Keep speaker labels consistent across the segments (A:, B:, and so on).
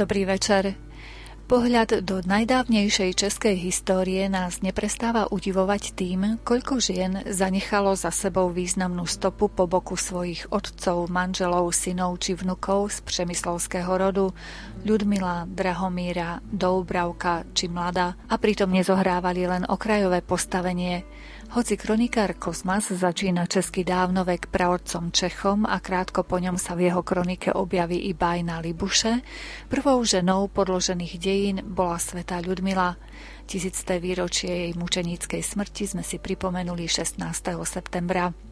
A: Dobrý večer. Pohľad do najdávnejšej českej histórie nás neprestáva udivovať tým, koľko žien zanechalo za sebou významnú stopu po boku svojich otcov, manželov, synov či vnukov z přemyslovského rodu, Ľudmila, Drahomíra, Doubravka či Mlada a pritom nezohrávali len okrajové postavenie – hoci kronikár Kosmas začína český dávnovek pravodcom Čechom a krátko po ňom sa v jeho kronike objaví i Bajna Libuše, prvou ženou podložených dejín bola sveta Ľudmila. Tisícté výročie jej mučeníckej smrti sme si pripomenuli 16. septembra.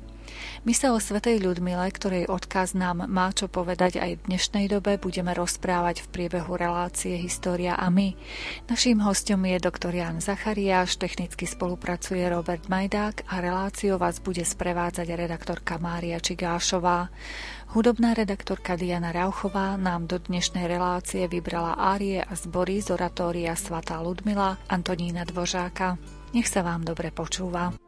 A: My sa o Svetej Ľudmile, ktorej odkaz nám má čo povedať aj v dnešnej dobe, budeme rozprávať v priebehu relácie História a my. Naším hostom je doktor Jan Zachariáš, technicky spolupracuje Robert Majdák a reláciu vás bude sprevádzať redaktorka Mária Čigášová. Hudobná redaktorka Diana Rauchová nám do dnešnej relácie vybrala árie a zbory z oratória Svatá Ludmila Antonína Dvožáka. Nech sa vám dobre počúva.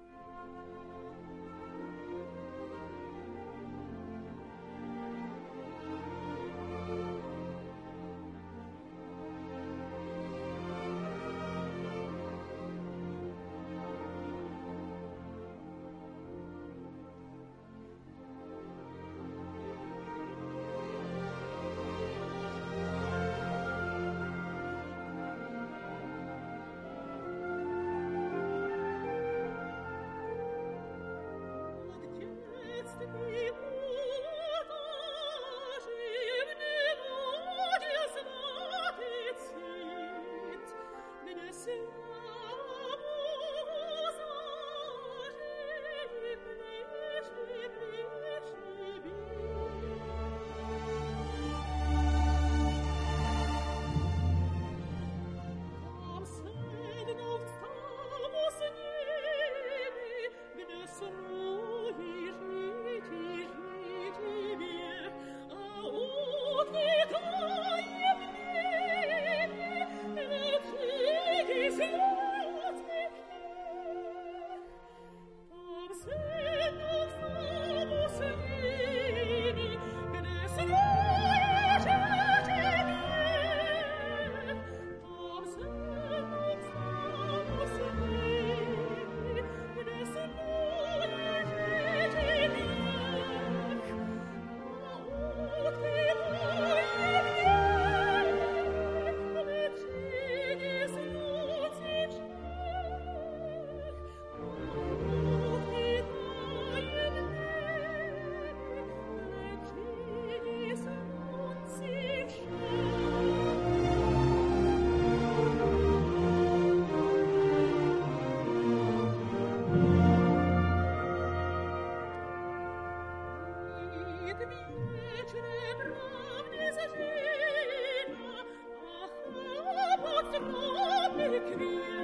B: through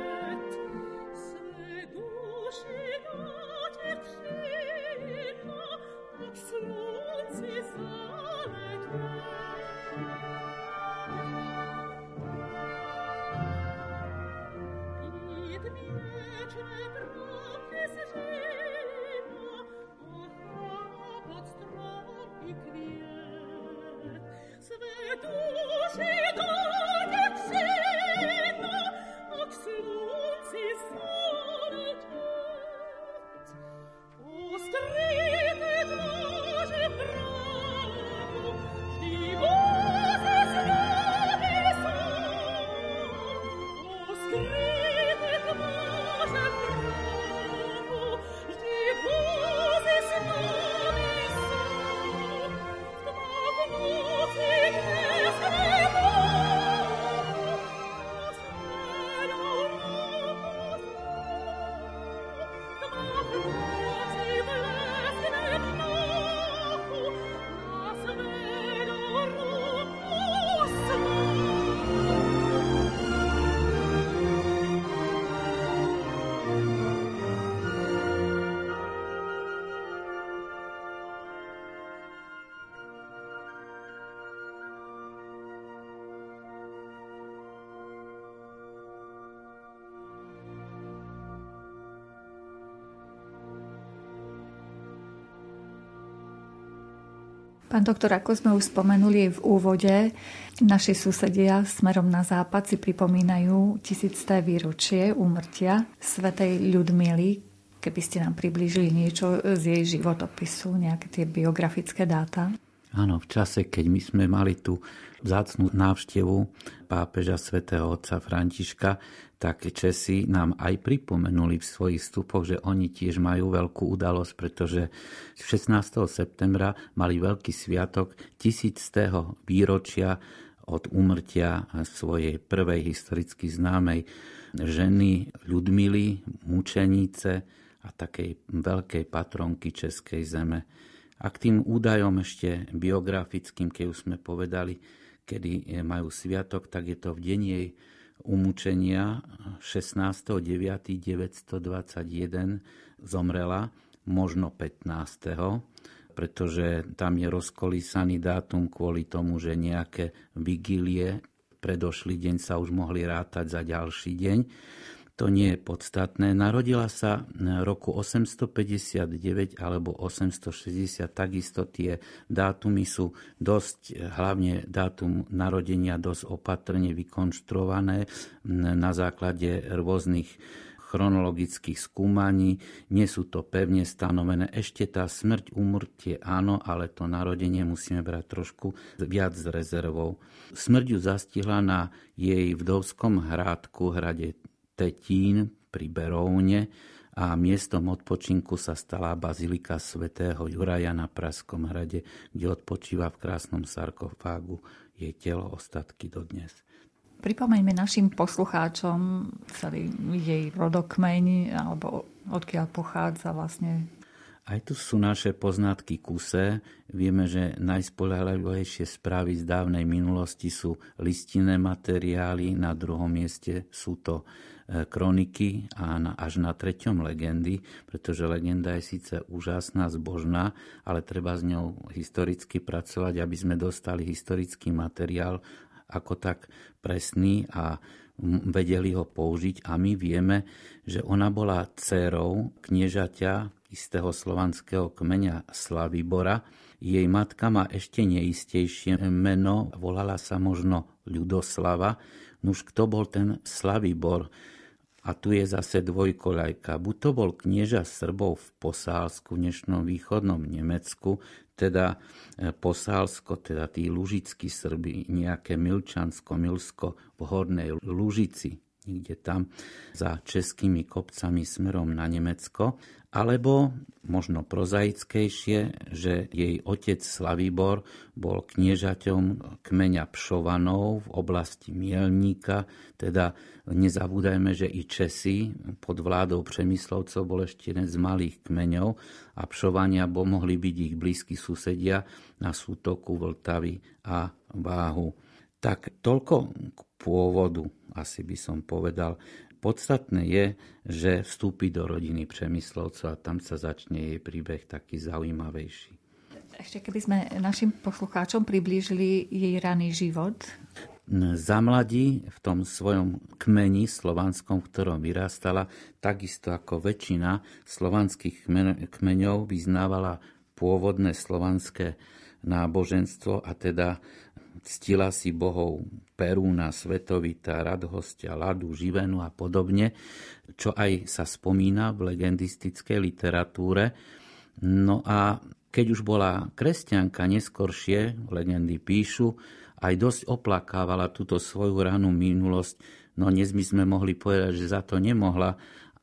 B: Pán doktor, ako sme už spomenuli v úvode, naši susedia smerom na západ si pripomínajú tisícté výročie úmrtia svetej Ľudmily. Keby ste nám priblížili niečo z jej životopisu, nejaké tie biografické dáta.
C: Áno, v čase, keď my sme mali tú vzácnú návštevu pápeža svätého otca Františka, tak Česi nám aj pripomenuli v svojich vstupoch, že oni tiež majú veľkú udalosť, pretože 16. septembra mali veľký sviatok tisíctého výročia od úmrtia svojej prvej historicky známej ženy Ľudmily, mučenice a takej veľkej patronky Českej zeme. A k tým údajom ešte biografickým, keď už sme povedali, kedy majú sviatok, tak je to v deň jej umúčenia 16.9.921 zomrela, možno 15 pretože tam je rozkolísaný dátum kvôli tomu, že nejaké vigílie predošlý deň sa už mohli rátať za ďalší deň to nie je podstatné. Narodila sa roku 859 alebo 860, takisto tie dátumy sú dosť, hlavne dátum narodenia dosť opatrne vykonštruované na základe rôznych chronologických skúmaní, nie sú to pevne stanovené. Ešte tá smrť, úmrtie áno, ale to narodenie musíme brať trošku viac s rezervou. Smrť ju zastihla na jej vdovskom hrádku, hrade Tetín pri Beróne a miestom odpočinku sa stala bazilika svätého Juraja na Praskom hrade, kde odpočíva v krásnom sarkofágu jej telo ostatky dodnes.
B: Pripomeňme našim poslucháčom celý jej rodokmeň, alebo odkiaľ pochádza vlastne
C: aj tu sú naše poznatky kuse. Vieme, že najspolahlivejšie správy z dávnej minulosti sú listinné materiály, na druhom mieste sú to E, kroniky a na, až na treťom legendy, pretože legenda je síce úžasná, zbožná, ale treba s ňou historicky pracovať, aby sme dostali historický materiál ako tak presný a vedeli ho použiť a my vieme, že ona bola dcerou kniežaťa istého slovanského kmeňa Slavibora. Jej matka má ešte neistejšie meno, volala sa možno Ľudoslava. Nuž kto bol ten Slavibor? A tu je zase dvojkoľajka. Buď to bol knieža Srbov v Posálsku, v dnešnom východnom Nemecku, teda e, Posálsko, teda tí lužickí Srby, nejaké Milčansko, Milsko v Hornej Lužici, niekde tam za českými kopcami smerom na Nemecko alebo možno prozaickejšie, že jej otec Slavibor bol kniežaťom kmeňa Pšovanov v oblasti Mielníka, teda nezabúdajme, že i Česi pod vládou Přemyslovcov bol ešte jeden z malých kmeňov a Pšovania bo mohli byť ich blízki susedia na sútoku Vltavy a Váhu. Tak toľko k pôvodu, asi by som povedal. Podstatné je, že vstúpi do rodiny Přemyslovcov a tam sa začne jej príbeh taký zaujímavejší.
B: Ešte keby sme našim poslucháčom priblížili jej raný život.
C: Za mladí v tom svojom kmeni slovanskom, v ktorom vyrastala, takisto ako väčšina slovanských kmeňov vyznávala pôvodné slovanské náboženstvo a teda ctila si bohov Perúna, Svetovita, Radhostia, Ladu, Živenu a podobne, čo aj sa spomína v legendistickej literatúre. No a keď už bola kresťanka neskoršie, legendy píšu, aj dosť oplakávala túto svoju ranú minulosť, no dnes by sme mohli povedať, že za to nemohla,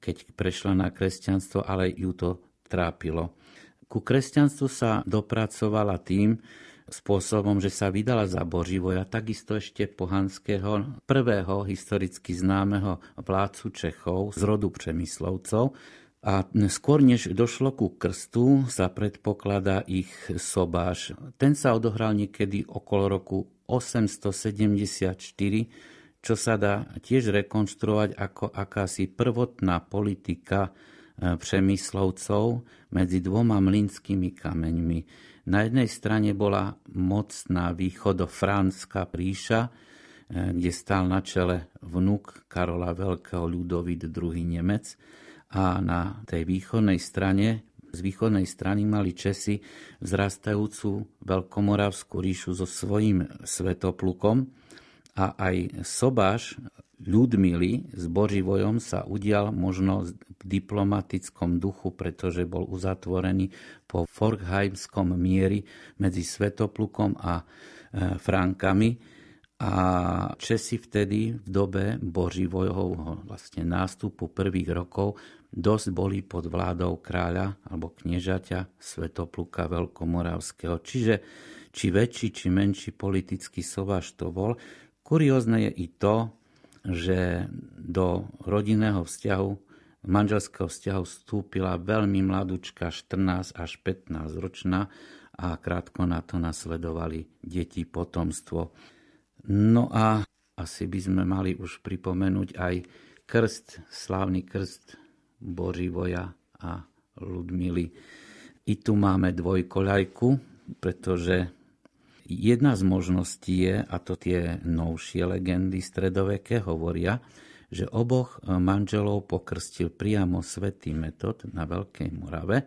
C: keď prešla na kresťanstvo, ale ju to trápilo. Ku kresťanstvu sa dopracovala tým, spôsobom, že sa vydala za Boživoja, takisto ešte pohanského, prvého historicky známeho vládcu Čechov z rodu Přemyslovcov. A skôr než došlo ku krstu, sa predpokladá ich sobáš. Ten sa odohral niekedy okolo roku 874, čo sa dá tiež rekonštruovať ako akási prvotná politika e, Přemyslovcov medzi dvoma mlynskými kameňmi. Na jednej strane bola mocná východofránska príša, eh, kde stál na čele vnúk Karola Veľkého Ľudovit II. Nemec a na tej východnej strane Z východnej strany mali Česi vzrastajúcu veľkomoravskú ríšu so svojím svetoplukom a aj Sobáš Ľudmily s Boživojom sa udial možno v diplomatickom duchu, pretože bol uzatvorený po Forkheimskom miery medzi Svetoplukom a e, Frankami. A Česi vtedy v dobe Boživojovho vlastne nástupu prvých rokov dosť boli pod vládou kráľa alebo kniežaťa Svetopluka Veľkomoravského. Čiže či väčší, či menší politický sovaž to bol. Kuriózne je i to, že do rodinného vzťahu, manželského vzťahu vstúpila veľmi mladúčka, 14 až 15 ročná a krátko na to nasledovali deti potomstvo. No a asi by sme mali už pripomenúť aj krst, slávny krst Boživoja a Ludmily. I tu máme dvojkoľajku, pretože Jedna z možností je, a to tie novšie legendy stredoveké hovoria, že oboch manželov pokrstil priamo svätý Metod na Veľkej Morave,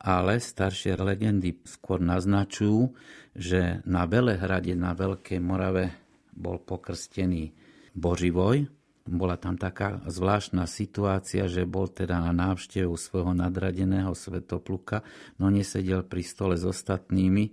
C: ale staršie legendy skôr naznačujú, že na Velehrade na Veľkej Morave bol pokrstený Boživoj. Bola tam taká zvláštna situácia, že bol teda na návštevu svojho nadradeného svetopluka, no nesedel pri stole s ostatnými,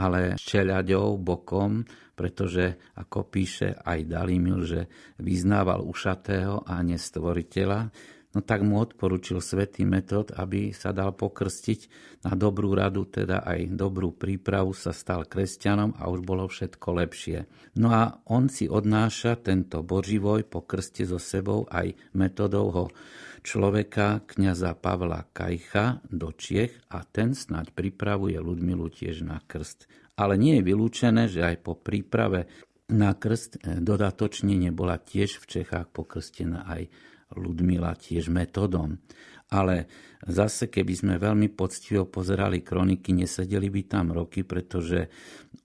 C: ale čeľaďou bokom, pretože, ako píše aj Dalimil, že vyznával ušatého a nestvoriteľa, no tak mu odporučil svätý metod, aby sa dal pokrstiť na dobrú radu, teda aj dobrú prípravu sa stal kresťanom a už bolo všetko lepšie. No a on si odnáša tento boživoj po krste so sebou aj metodou človeka kňaza Pavla Kajcha do Čiech a ten snáď pripravuje Ludmilu tiež na krst. Ale nie je vylúčené, že aj po príprave na krst eh, dodatočne nebola tiež v Čechách pokrstená aj Ludmila tiež metodom. Ale zase, keby sme veľmi poctivo pozerali kroniky, nesedeli by tam roky, pretože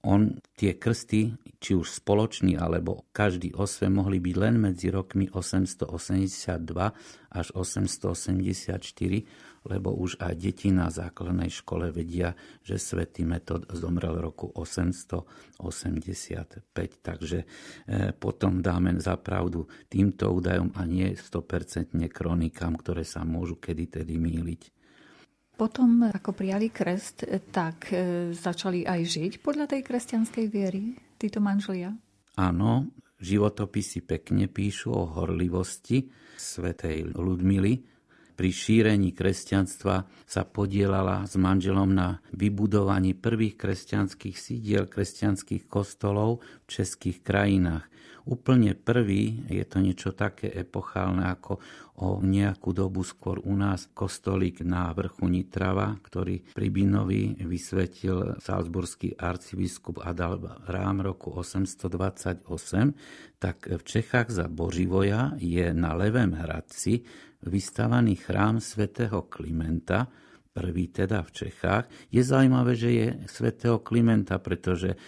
C: on tie krsty, či už spoločný, alebo každý osve, mohli byť len medzi rokmi 882 až 884, lebo už aj deti na základnej škole vedia, že svätý Metod zomrel v roku 885. Takže e, potom dáme za pravdu týmto údajom a nie 100% kronikám, ktoré sa môžu kedy tedy míliť.
B: Potom, ako prijali krst, tak e, začali aj žiť podľa tej kresťanskej viery, títo manželia?
C: Áno, životopisy pekne píšu o horlivosti svetej Ludmily, pri šírení kresťanstva sa podielala s manželom na vybudovaní prvých kresťanských sídiel, kresťanských kostolov v českých krajinách. Úplne prvý, je to niečo také epochálne ako o nejakú dobu skôr u nás kostolík na vrchu Nitrava, ktorý pri Binovi vysvetil salzburský arcibiskup Adal Rám roku 828, tak v Čechách za Boživoja je na Levém Hradci vystavaný chrám svätého Klimenta, prvý teda v Čechách. Je zaujímavé, že je svätého Klimenta, pretože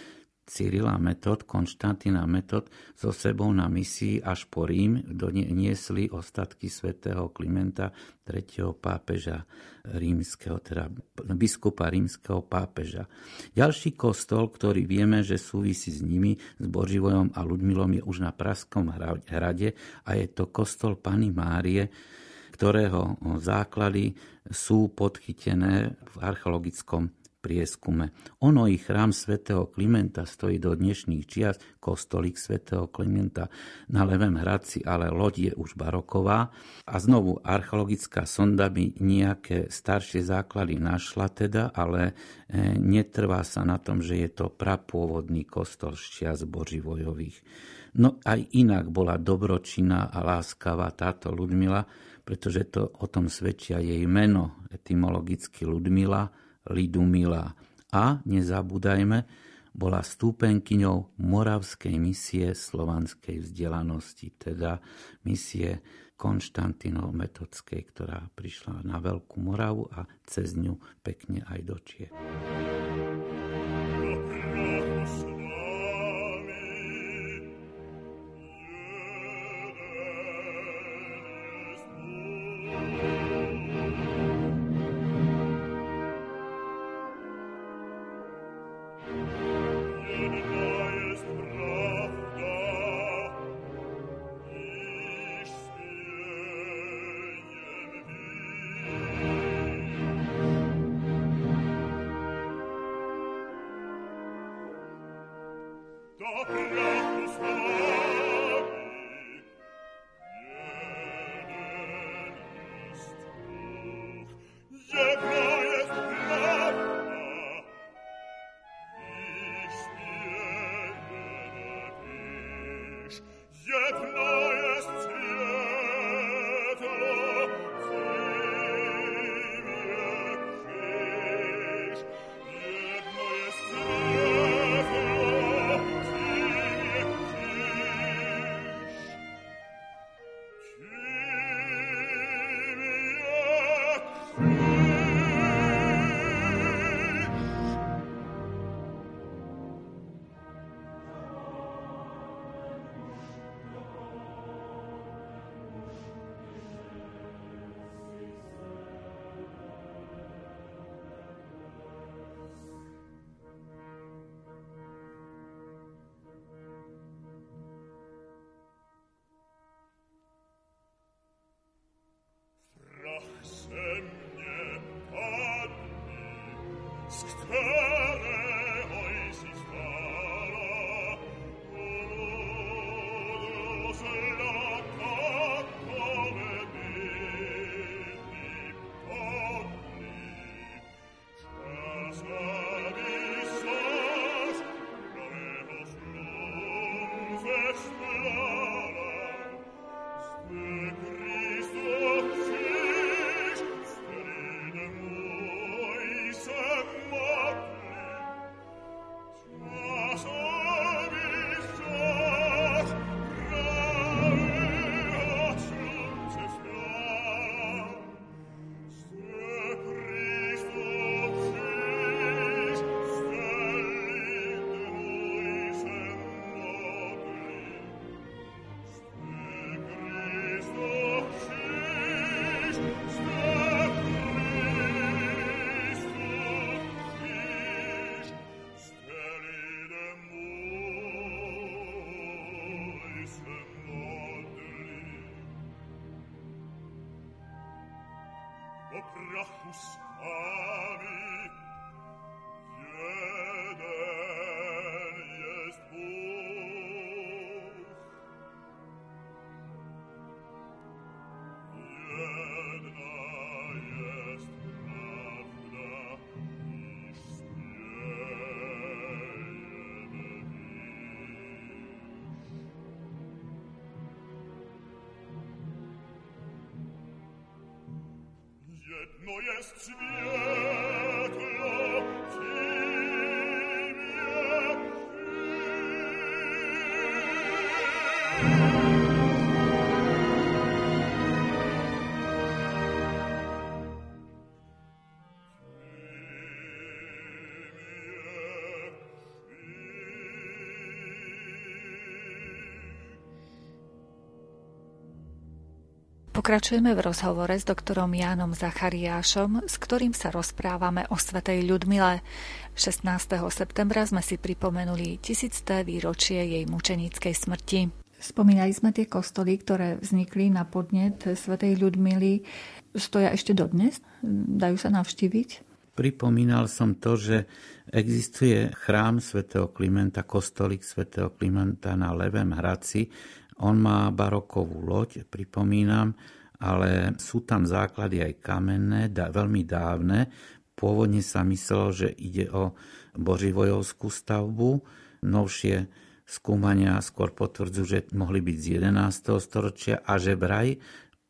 C: Cyrila Metod, Konštantina Metod so sebou na misii až po Rím doniesli ostatky svätého Klimenta, tretieho pápeža rímskeho, teda biskupa rímskeho pápeža. Ďalší kostol, ktorý vieme, že súvisí s nimi, s Boživojom a Ludmilom, je už na Praskom hrade a je to kostol Pany Márie, ktorého základy sú podchytené v archeologickom prieskume. Ono i chrám svätého Klimenta stojí do dnešných čias, kostolík svätého Klimenta na Levém Hradci, ale loď je už baroková a znovu archeologická sonda by nejaké staršie základy našla teda, ale e, netrvá sa na tom, že je to prapôvodný kostol z čias Boživojových. No aj inak bola dobročinná a láskavá táto Ludmila, pretože to o tom svedčia jej meno, etymologicky Ludmila, Lidumila. A nezabúdajme, bola stúpenkyňou Moravskej misie slovanskej vzdelanosti, teda misie Konštantinov Metodskej, ktorá prišla na Veľkú Moravu a cez ňu pekne aj do Čiech.
D: Oh! Neues Zwiebel.
B: Pokračujeme v rozhovore s doktorom Jánom Zachariášom, s ktorým sa rozprávame o svetej Ľudmile. 16. septembra sme si pripomenuli tisícté výročie jej mučeníckej smrti. Spomínali sme tie kostoly, ktoré vznikli na podnet svetej Ľudmily. Stoja ešte dodnes? Dajú sa navštíviť?
C: Pripomínal som to, že existuje chrám svätého Klimenta, kostolík svätého Klimenta na Levém Hradci, on má barokovú loď, pripomínam, ale sú tam základy aj kamenné, da, veľmi dávne. Pôvodne sa myslelo, že ide o boživojovskú stavbu. Novšie skúmania skôr potvrdzujú, že mohli byť z 11. storočia a že vraj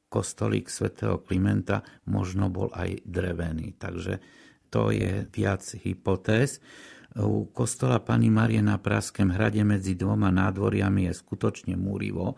C: kostolík svätého Klimenta možno bol aj drevený. Takže to je viac hypotéz. U kostola Pani Marie na Praském hrade medzi dvoma nádvoriami je skutočne múrivo,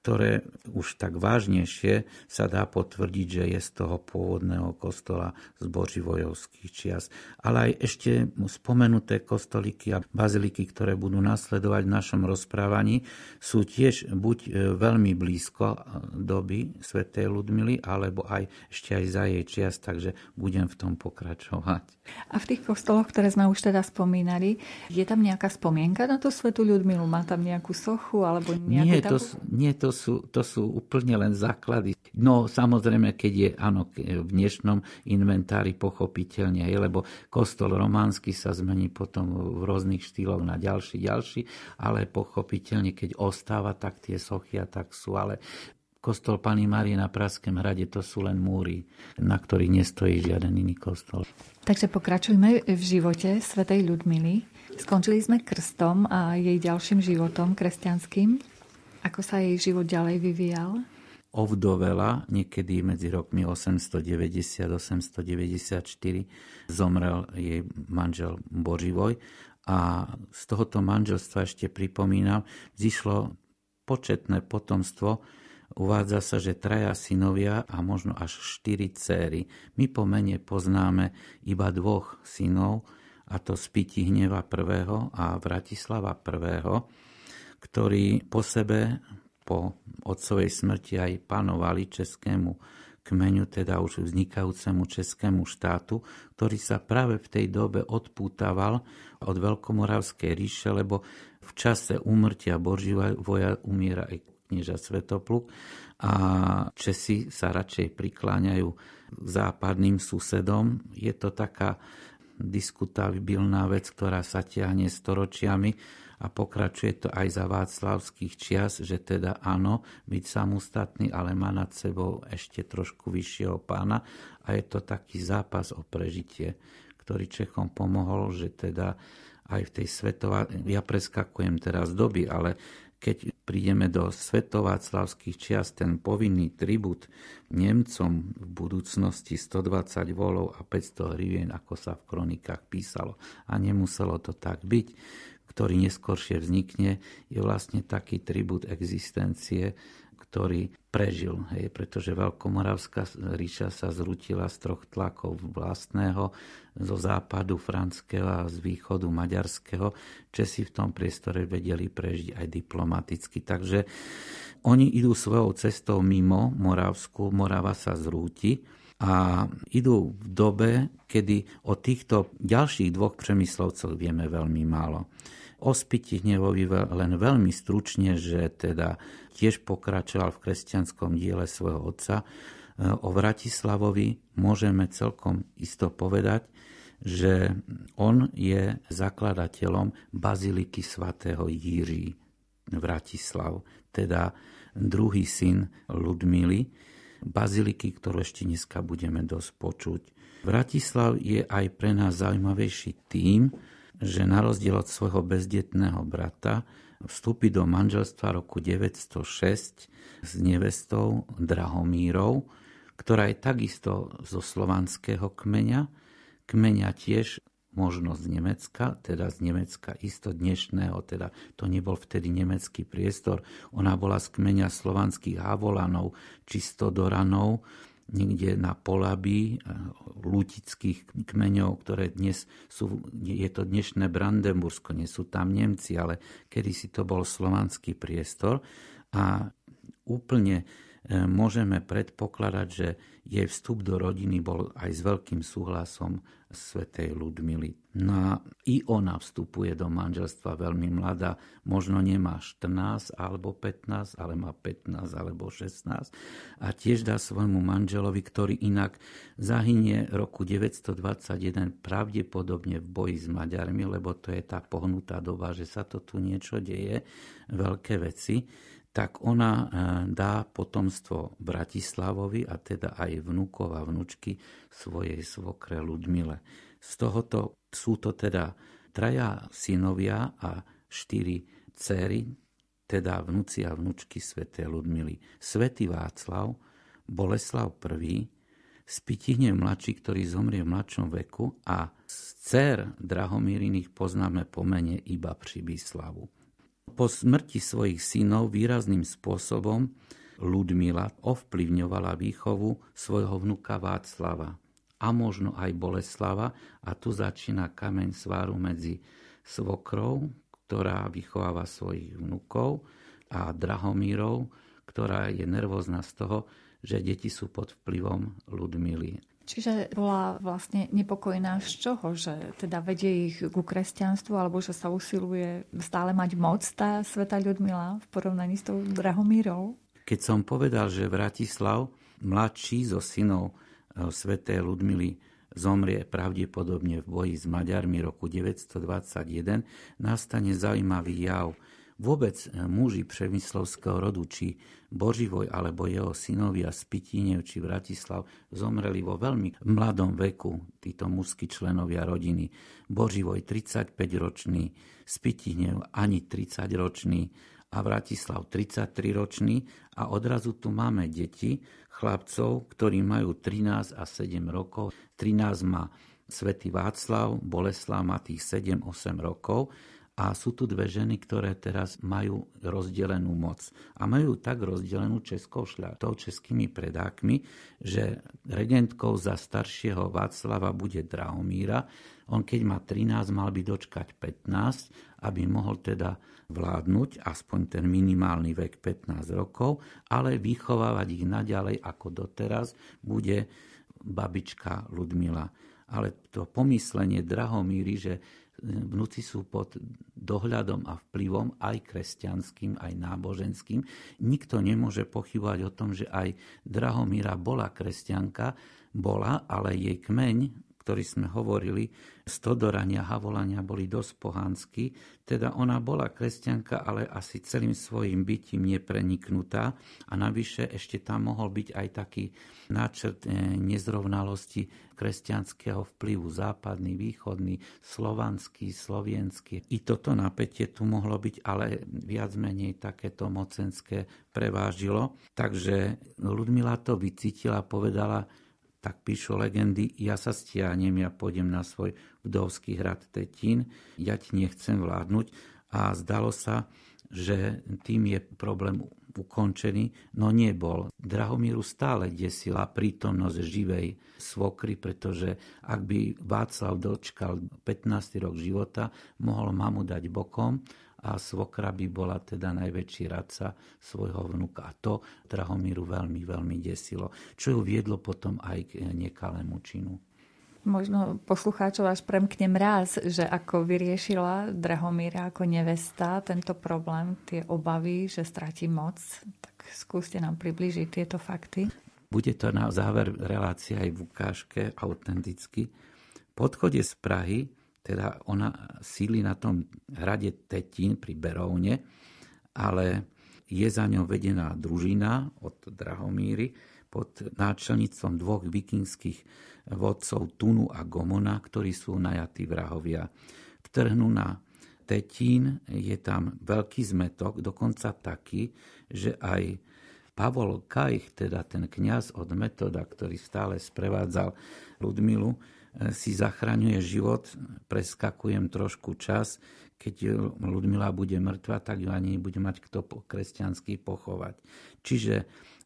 C: ktoré už tak vážnejšie sa dá potvrdiť, že je z toho pôvodného kostola z boživojovských čias. Ale aj ešte spomenuté kostolíky a baziliky, ktoré budú nasledovať v našom rozprávaní, sú tiež buď e, veľmi blízko doby svätej Ludmily, alebo aj ešte aj za jej čias, takže budem v tom pokračovať.
B: A v tých kostoloch, ktoré sme už teda spomínali, je tam nejaká spomienka na tú svetú Ľudmilu? Má tam nejakú sochu alebo nejakú
C: nie, to, nie, to to sú, to sú úplne len základy. No samozrejme, keď je áno, v dnešnom inventári pochopiteľne, je, lebo kostol románsky sa zmení potom v rôznych štýloch na ďalší, ďalší, ale pochopiteľne, keď ostáva, tak tie sochy a tak sú, ale Kostol Pany Márie na Praském hrade to sú len múry, na ktorých nestojí žiaden iný kostol.
B: Takže pokračujme v živote svätej Ľudmily. Skončili sme krstom a jej ďalším životom kresťanským. Ako sa jej život ďalej vyvíjal?
C: Ovdovela niekedy medzi rokmi 890-894 zomrel jej manžel Boživoj a z tohoto manželstva ešte pripomínam, zišlo početné potomstvo Uvádza sa, že traja synovia a možno až štyri céry. My po mene poznáme iba dvoch synov, a to Spiti Hneva I. a Vratislava I., ktorí po sebe, po otcovej smrti aj panovali českému kmeňu, teda už vznikajúcemu českému štátu, ktorý sa práve v tej dobe odpútaval od Veľkomoravskej ríše, lebo v čase úmrtia voja umiera aj knieža Svetopluk a Česi sa radšej prikláňajú k západným susedom. Je to taká diskutabilná vec, ktorá sa ťahne storočiami a pokračuje to aj za Václavských čias, že teda áno, byť samostatný, ale má nad sebou ešte trošku vyššieho pána a je to taký zápas o prežitie, ktorý Čechom pomohol, že teda aj v tej svetová, ja preskakujem teraz doby, ale keď prídeme do svetováclavských čias, ten povinný tribut Nemcom v budúcnosti 120 volov a 500 hrivien, ako sa v kronikách písalo. A nemuselo to tak byť ktorý neskôršie vznikne, je vlastne taký tribut existencie ktorý prežil, hej, pretože Veľkomoravská ríša sa zrutila z troch tlakov vlastného, zo západu franského a z východu maďarského. Česi v tom priestore vedeli prežiť aj diplomaticky. Takže oni idú svojou cestou mimo Moravsku, Morava sa zrúti a idú v dobe, kedy o týchto ďalších dvoch přemyslovcoch vieme veľmi málo. O Spiti Hnevovi len veľmi stručne, že teda tiež pokračoval v kresťanskom diele svojho otca. E, o Vratislavovi môžeme celkom isto povedať, že on je zakladateľom baziliky svätého Jiří Vratislav, teda druhý syn Ludmily, baziliky, ktorú ešte dneska budeme dosť počuť. Vratislav je aj pre nás zaujímavejší tým, že na rozdiel od svojho bezdetného brata vstúpi do manželstva roku 906 s nevestou Drahomírov, ktorá je takisto zo slovanského kmeňa, kmeňa tiež možno z Nemecka, teda z Nemecka isto dnešného, teda to nebol vtedy nemecký priestor, ona bola z kmeňa slovanských Havolanov, čistodoranov, niekde na Polabí, eh, lutických kmeňov, ktoré dnes sú, je to dnešné Brandenbursko, nie sú tam Nemci, ale kedysi to bol slovanský priestor. A úplne môžeme predpokladať, že jej vstup do rodiny bol aj s veľkým súhlasom svetej Ludmily. No a i ona vstupuje do manželstva veľmi mladá, možno nemá 14 alebo 15, ale má 15 alebo 16 a tiež dá svojmu manželovi, ktorý inak zahynie roku 921 pravdepodobne v boji s Maďarmi, lebo to je tá pohnutá doba, že sa to tu niečo deje, veľké veci, tak ona e, dá potomstvo Bratislavovi a teda aj vnúkov a vnúčky svojej svokre Ludmile. Z tohoto sú to teda traja synovia a štyri céry, teda vnúci a vnúčky svätej Ludmily. Svetý Václav, Boleslav I, Spitihne mladší, ktorý zomrie v mladšom veku a z dcer Drahomíriných poznáme pomene iba Přibyslavu. Po smrti svojich synov výrazným spôsobom Ludmila ovplyvňovala výchovu svojho vnuka Václava a možno aj Boleslava a tu začína kameň sváru medzi svokrou, ktorá vychováva svojich vnukov a Drahomírov, ktorá je nervózna z toho, že deti sú pod vplyvom Ludmily.
B: Čiže bola vlastne nepokojná z čoho? Že teda vedie ich ku kresťanstvu alebo že sa usiluje stále mať moc tá sveta Ľudmila v porovnaní s tou Drahomírou?
C: Keď som povedal, že Vratislav, mladší zo synov eh, svätej Ludmily, zomrie pravdepodobne v boji s Maďarmi roku 921, nastane zaujímavý jav – Vôbec e, muži Přemyslovského rodu, či Boživoj alebo jeho synovia z Pitínev či Vratislav zomreli vo veľmi mladom veku, títo mužskí členovia rodiny. Boživoj 35-ročný, Spitínev ani 30-ročný a Vratislav 33-ročný a odrazu tu máme deti, chlapcov, ktorí majú 13 a 7 rokov. 13 má Svetý Václav, Boleslav má tých 7-8 rokov a sú tu dve ženy, ktoré teraz majú rozdelenú moc. A majú tak rozdelenú českou šľatou, českými predákmi, že regentkou za staršieho Václava bude Drahomíra. On keď má 13, mal by dočkať 15, aby mohol teda vládnuť, aspoň ten minimálny vek 15 rokov, ale vychovávať ich naďalej ako doteraz bude babička Ludmila. Ale to pomyslenie Drahomíry, že vnúci sú pod dohľadom a vplyvom aj kresťanským, aj náboženským. Nikto nemôže pochybovať o tom, že aj Drahomíra bola kresťanka, bola, ale jej kmeň, ktorý sme hovorili, Stodorania, Havolania boli dosť pohánsky, teda ona bola kresťanka, ale asi celým svojim bytím nepreniknutá a navyše ešte tam mohol byť aj taký náčrt eh, nezrovnalosti kresťanského vplyvu západný, východný, slovanský, slovenský. I toto napätie tu mohlo byť, ale viac menej takéto mocenské prevážilo. Takže Ludmila to vycítila povedala, tak píšu legendy, ja sa stiahnem, ja pôjdem na svoj vdovský hrad Tetín, ja ti nechcem vládnuť a zdalo sa, že tým je problém ukončený, no nebol. Drahomíru stále desila prítomnosť živej svokry, pretože ak by Václav dočkal 15. rok života, mohol mamu dať bokom a svokra by bola teda najväčší radca svojho vnuka. A to Drahomíru veľmi, veľmi desilo, čo ju viedlo potom aj k nekalému činu.
B: Možno poslucháčov až premkne mráz, že ako vyriešila Drahomíra ako nevesta tento problém, tie obavy, že stratí moc. Tak skúste nám približiť tieto fakty.
C: Bude to na záver relácia aj v ukážke autenticky. Po odchode z Prahy teda ona síli na tom hrade Tetín pri Berovne, ale je za ňou vedená družina od Drahomíry pod náčelníctvom dvoch vikingských vodcov Tunu a Gomona, ktorí sú najatí vrahovia. Vtrhnú na Tetín, je tam veľký zmetok, dokonca taký, že aj Pavol Kajch, teda ten kňaz od Metoda, ktorý stále sprevádzal Ludmilu, si zachraňuje život, preskakujem trošku čas, keď Ludmila bude mŕtva, tak ju ani bude mať kto kresťanský pochovať. Čiže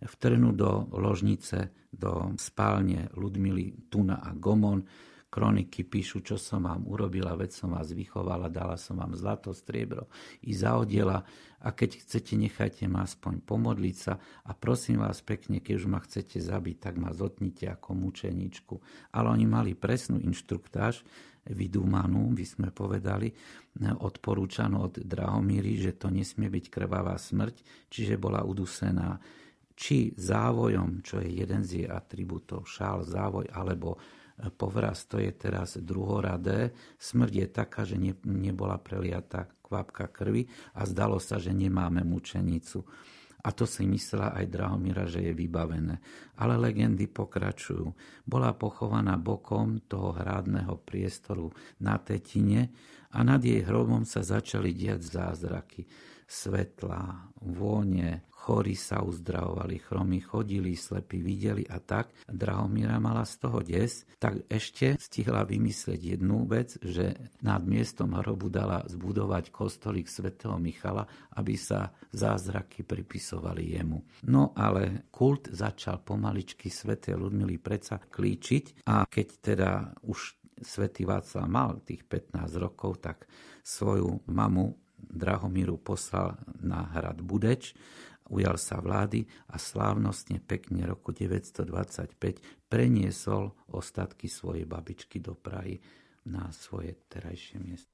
C: vtrnú do ložnice, do spálne Ludmily Tuna a Gomon, kroniky píšu, čo som vám urobila, veď som vás vychovala, dala som vám zlato, striebro i zaodiela a keď chcete, nechajte ma aspoň pomodliť sa a prosím vás pekne, keď už ma chcete zabiť, tak ma zotnite ako mučeničku. Ale oni mali presnú inštruktáž, vydúmanú, by sme povedali, odporúčanú od Drahomíry, že to nesmie byť krvavá smrť, čiže bola udusená či závojom, čo je jeden z jej atribútov, šál, závoj, alebo povraz, to je teraz druhoradé. Smrť je taká, že ne, nebola preliatá kvapka krvi a zdalo sa, že nemáme mučenicu. A to si myslela aj Drahomíra, že je vybavené. Ale legendy pokračujú. Bola pochovaná bokom toho hrádneho priestoru na Tetine a nad jej hrobom sa začali diať zázraky. Svetla, vône, chorí sa uzdravovali, chromy chodili, slepí videli a tak. Drahomíra mala z toho des, tak ešte stihla vymyslieť jednu vec, že nad miestom hrobu dala zbudovať kostolík svätého Michala, aby sa zázraky pripisovali jemu. No ale kult začal pomaličky svätej Ludmily predsa klíčiť a keď teda už svätý Václav mal tých 15 rokov, tak svoju mamu Drahomíru poslal na hrad Budeč ujal sa vlády a slávnostne pekne roku 925 preniesol ostatky svojej babičky do Prahy na svoje terajšie miesto.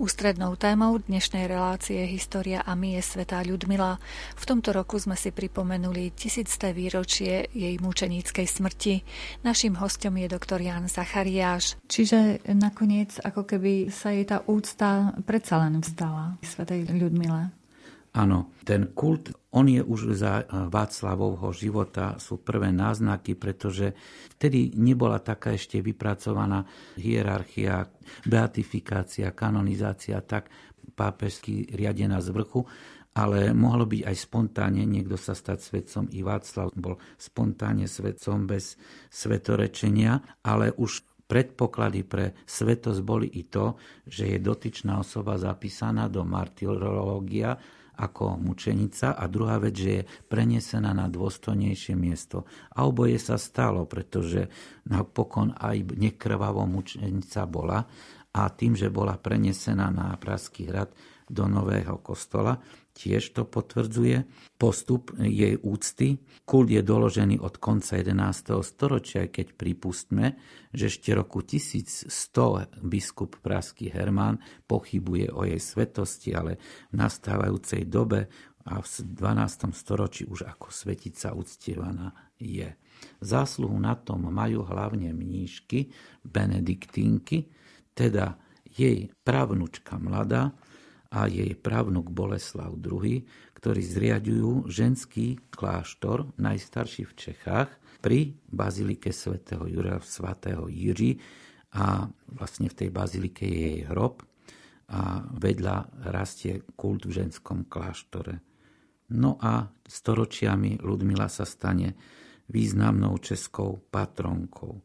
B: Ústrednou témou dnešnej relácie História a my je svetá Ľudmila. V tomto roku sme si pripomenuli tisícté výročie jej mučeníckej smrti. Naším hostom je doktor Jan Zachariáš. Čiže nakoniec ako keby sa jej tá úcta predsa len vzdala svetej Ľudmile.
C: Áno, ten kult, on je už za Václavovho života, sú prvé náznaky, pretože vtedy nebola taká ešte vypracovaná hierarchia, beatifikácia, kanonizácia tak pápežsky riadená z vrchu, ale mohlo byť aj spontánne niekto sa stať svetcom. I Václav bol spontánne svetcom bez svetorečenia, ale už predpoklady pre svetosť boli i to, že je dotyčná osoba zapísaná do martyrológia, ako mučenica a druhá vec, že je prenesená na dôstojnejšie miesto. A oboje sa stalo, pretože napokon aj nekrvavo mučenica bola a tým, že bola prenesená na Praský hrad do nového kostola, tiež to potvrdzuje. Postup jej úcty. Kult je doložený od konca 11. storočia, keď pripustme, že ešte roku 1100 biskup Praský Hermán pochybuje o jej svetosti, ale v nastávajúcej dobe a v 12. storočí už ako svetica uctievaná je. Zásluhu na tom majú hlavne mníšky, benediktínky, teda jej pravnučka mladá, a jej právnuk Boleslav II, ktorí zriadujú ženský kláštor, najstarší v Čechách, pri bazilike svätého Jura svätého Jiří a vlastne v tej bazilike je jej hrob a vedľa rastie kult v ženskom kláštore. No a storočiami Ludmila sa stane významnou českou patronkou.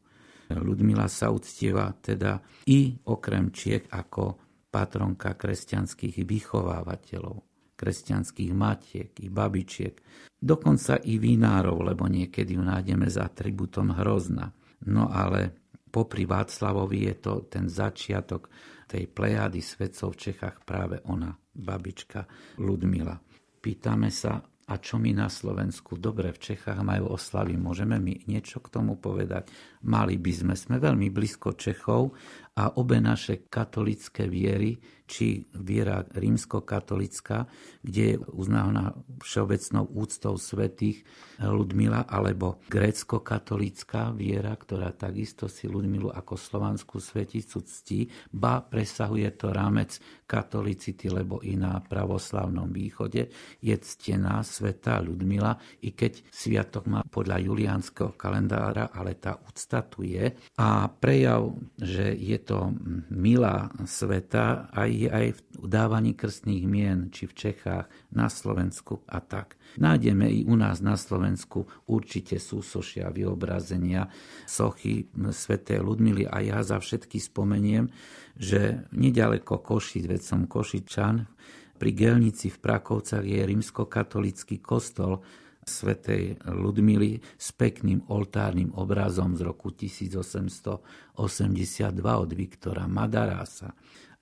C: Ludmila sa uctieva teda i okrem Čiech ako patronka kresťanských vychovávateľov. kresťanských matiek i babičiek, dokonca i vinárov, lebo niekedy ju nájdeme s atributom hrozna. No ale popri Václavovi je to ten začiatok tej plejády svetcov v Čechách práve ona, babička Ludmila. Pýtame sa, a čo my na Slovensku? Dobre, v Čechách majú oslavy, môžeme my niečo k tomu povedať? Mali by sme, sme veľmi blízko Čechov a obe naše katolické viery či viera rímsko-katolická, kde je uznávaná všeobecnou úctou svetých Ludmila, alebo grécko-katolická viera, ktorá takisto si Ludmilu ako slovanskú sveticu ctí, ba presahuje to rámec katolicity, lebo i na pravoslavnom východe je ctená sveta Ludmila, i keď sviatok má podľa juliánskeho kalendára, ale tá úcta tu je. A prejav, že je to milá sveta aj aj v dávaní krstných mien, či v Čechách, na Slovensku a tak. Nájdeme i u nás na Slovensku určite súsošia, vyobrazenia, sochy sväté Ludmily a ja za všetky spomeniem, že nedaleko Košic, veď som Košičan, pri Gelnici v Prakovcach je rímskokatolický kostol, svätej Ludmily s pekným oltárnym obrazom z roku 1882 od Viktora Madarasa.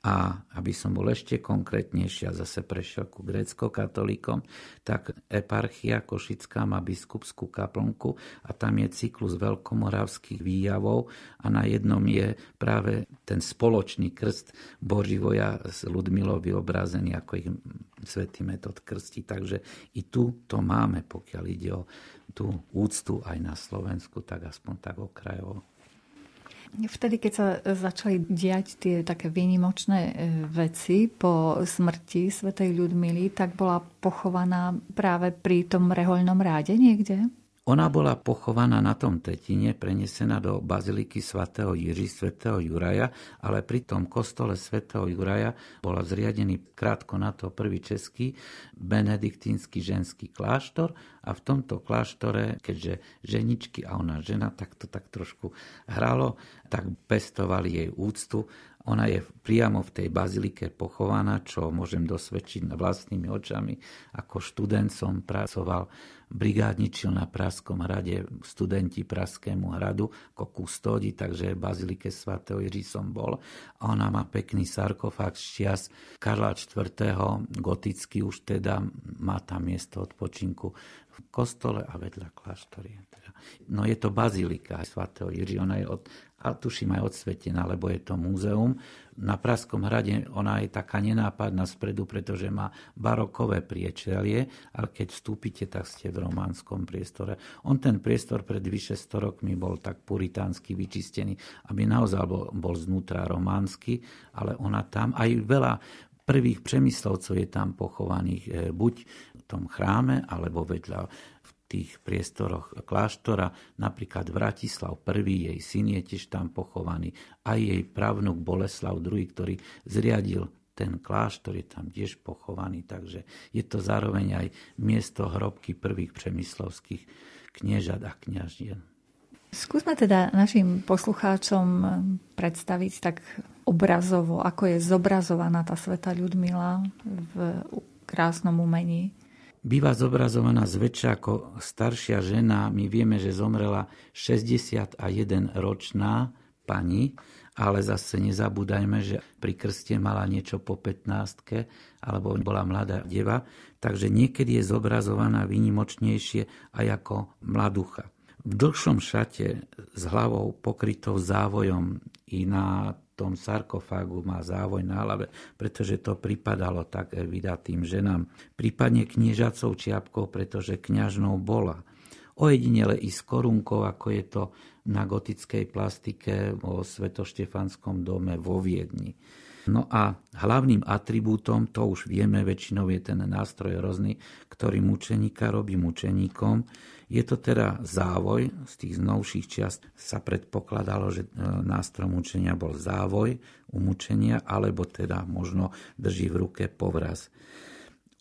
C: A aby som bol ešte konkrétnejší a zase prešiel ku grécko-katolíkom, tak eparchia Košická má biskupskú kaplnku a tam je cyklus veľkomoravských výjavov a na jednom je práve ten spoločný krst Boživoja s Ludmilou vyobrazený ako ich svätý metod krsti. Takže i tu to máme, pokiaľ ide o tú úctu aj na Slovensku, tak aspoň tak okrajovo.
B: Vtedy, keď sa začali diať tie také výnimočné e, veci po smrti svätej Ľudmily, tak bola pochovaná práve pri tom rehoľnom ráde niekde?
C: Ona bola pochovaná na tom Tetine, prenesená do baziliky svätého Jiří, svätého Juraja, ale pri tom kostole svätého Juraja bola zriadený krátko na to prvý český benediktínsky ženský kláštor a v tomto kláštore, keďže ženičky a ona žena, tak to tak trošku hralo, tak pestovali jej úctu ona je priamo v tej bazilike pochovaná, čo môžem dosvedčiť vlastnými očami. Ako študent som pracoval, brigádničil na Praskom hrade, studenti Praskému hradu ako kustódi, takže v bazilike svätého Jiří som bol. A ona má pekný sarkofág z čias Karla IV. gotický už teda má tam miesto odpočinku v kostole a vedľa kláštory. Teda. No je to bazilika svätého Jiří, ona je od a tuším aj odsvetená, lebo je to múzeum. Na Praskom hrade ona je taká nenápadná spredu, pretože má barokové priečelie, ale keď vstúpite, tak ste v románskom priestore. On ten priestor pred vyše 100 rokmi bol tak puritánsky vyčistený, aby naozaj bol, bol znútra románsky, ale ona tam aj veľa prvých přemyslovcov je tam pochovaných eh, buď tom chráme, alebo vedľa tých priestoroch kláštora. Napríklad Vratislav I, jej syn je tiež tam pochovaný. Aj jej pravnuk Boleslav II, ktorý zriadil ten kláštor je tam tiež pochovaný, takže je to zároveň aj miesto hrobky prvých přemyslovských kniežat a kniažien.
B: Skúsme teda našim poslucháčom predstaviť tak obrazovo, ako je zobrazovaná tá sveta Ľudmila v krásnom umení
C: býva zobrazovaná zväčša ako staršia žena. My vieme, že zomrela 61 ročná pani, ale zase nezabúdajme, že pri krste mala niečo po 15 alebo bola mladá deva, takže niekedy je zobrazovaná výnimočnejšie aj ako mladucha. V dlhšom šate s hlavou pokrytou závojom i na tom sarkofágu má závoj na hlave, pretože to pripadalo tak vydatým ženám. Prípadne kniežacou čiapkou, pretože kňažnou bola. Ojedinele i s korunkou, ako je to na gotickej plastike vo Svetoštefanskom dome vo Viedni. No a hlavným atribútom, to už vieme, väčšinou je ten nástroj rozný, ktorý mučeníka robí mučeníkom, je to teda závoj, z tých novších čiast sa predpokladalo, že e, nástroj mučenia bol závoj umúčenia, alebo teda možno drží v ruke povraz.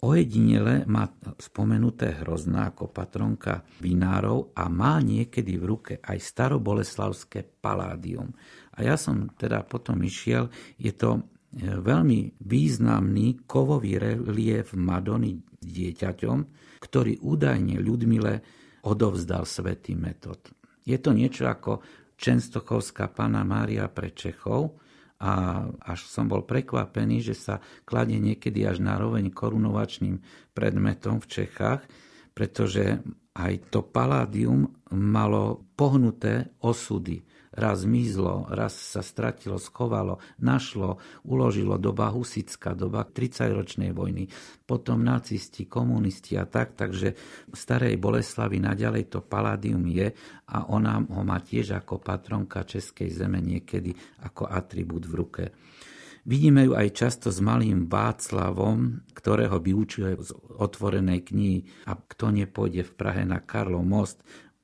C: Ojedinele má spomenuté hrozná ako patronka vinárov a má niekedy v ruke aj staroboleslavské paládium. A ja som teda potom išiel, je to veľmi významný kovový relief Madony dieťaťom, ktorý údajne Ľudmile odovzdal svätý metod. Je to niečo ako Čenstochovská pána Mária pre Čechov a až som bol prekvapený, že sa kladie niekedy až na roveň korunovačným predmetom v Čechách, pretože aj to paládium malo pohnuté osudy raz zmizlo, raz sa stratilo, schovalo, našlo, uložilo doba husická, doba 30-ročnej vojny, potom nacisti, komunisti a tak, takže v starej Boleslavi naďalej to paládium je a ona ho má tiež ako patronka Českej zeme niekedy ako atribút v ruke. Vidíme ju aj často s malým Václavom, ktorého vyučuje z otvorenej knihy a kto nepôjde v Prahe na Karlov most,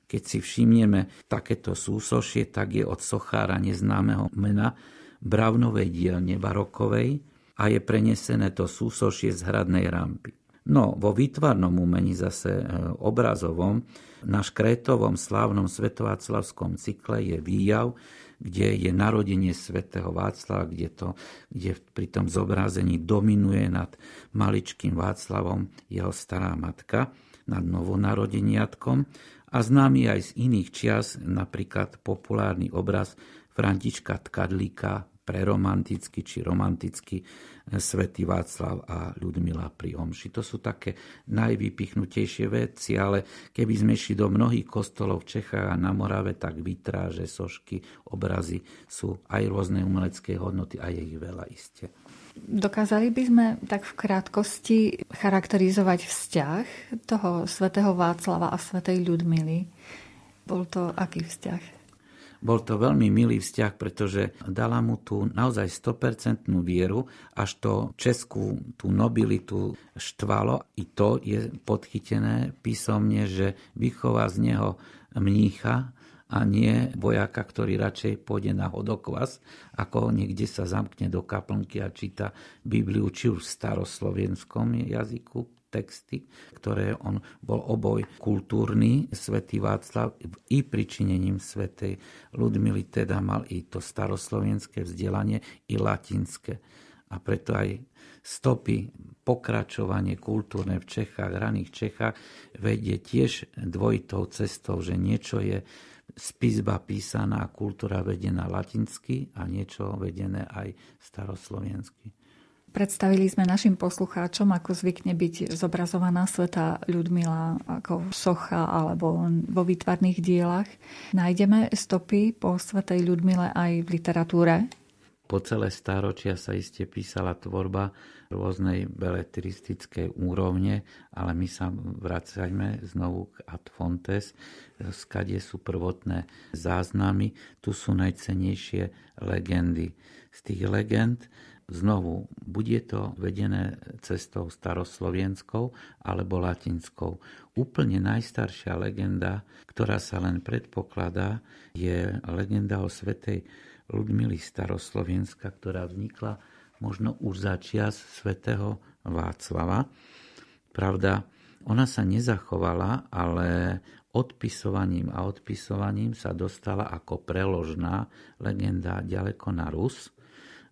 C: keď si všimneme takéto súsošie, tak je od sochára neznámeho mena Bravnovej dielne barokovej a je prenesené to súsošie z hradnej rampy. No, vo výtvarnom umení zase e, obrazovom na škrétovom slávnom svetováclavskom cykle je výjav, kde je narodenie svätého Václava, kde, to, kde pri tom zobrazení dominuje nad maličkým Václavom jeho stará matka, nad novonarodeniatkom a známy aj z iných čias, napríklad populárny obraz Františka Tkadlíka preromantický či romantický eh, Svetý Václav a Ľudmila pri Omši. To sú také najvypichnutejšie veci, ale keby sme šli do mnohých kostolov v Čechách a na Morave, tak vitráže, sošky, obrazy sú aj rôzne umelecké hodnoty a je ich veľa iste.
B: Dokázali by sme tak v krátkosti charakterizovať vzťah toho svätého Václava a svätej Ľudmily? Bol to aký vzťah?
C: Bol to veľmi milý vzťah, pretože dala mu tú naozaj 100% vieru, až to českú tú nobilitu štvalo. I to je podchytené písomne, že vychová z neho mnícha, a nie vojaka, ktorý radšej pôjde na hodokvas, ako niekde sa zamkne do kaplnky a číta Bibliu, či už v staroslovenskom jazyku, texty, ktoré on bol oboj kultúrny, svätý Václav, i pričinením svätej Ludmily teda mal i to staroslovenské vzdelanie, i latinské. A preto aj stopy, pokračovanie kultúrne v Čechách, raných Čechách vedie tiež dvojitou cestou, že niečo je spisba písaná, kultúra vedená latinsky a niečo vedené aj staroslovensky.
B: Predstavili sme našim poslucháčom, ako zvykne byť zobrazovaná sveta Ľudmila ako socha alebo vo výtvarných dielach. Nájdeme stopy po svetej Ľudmile aj v literatúre?
C: Po celé stáročia sa iste písala tvorba rôznej beletristickej úrovne, ale my sa vracajme znovu k Ad Fontes, skade sú prvotné záznamy, tu sú najcenejšie legendy. Z tých legend Znovu, bude to vedené cestou staroslovenskou alebo latinskou. Úplne najstaršia legenda, ktorá sa len predpokladá, je legenda o svetej Ludmily staroslovenska, ktorá vznikla možno už za čias svätého Václava. Pravda, ona sa nezachovala, ale odpisovaním a odpisovaním sa dostala ako preložná legenda ďaleko na Rus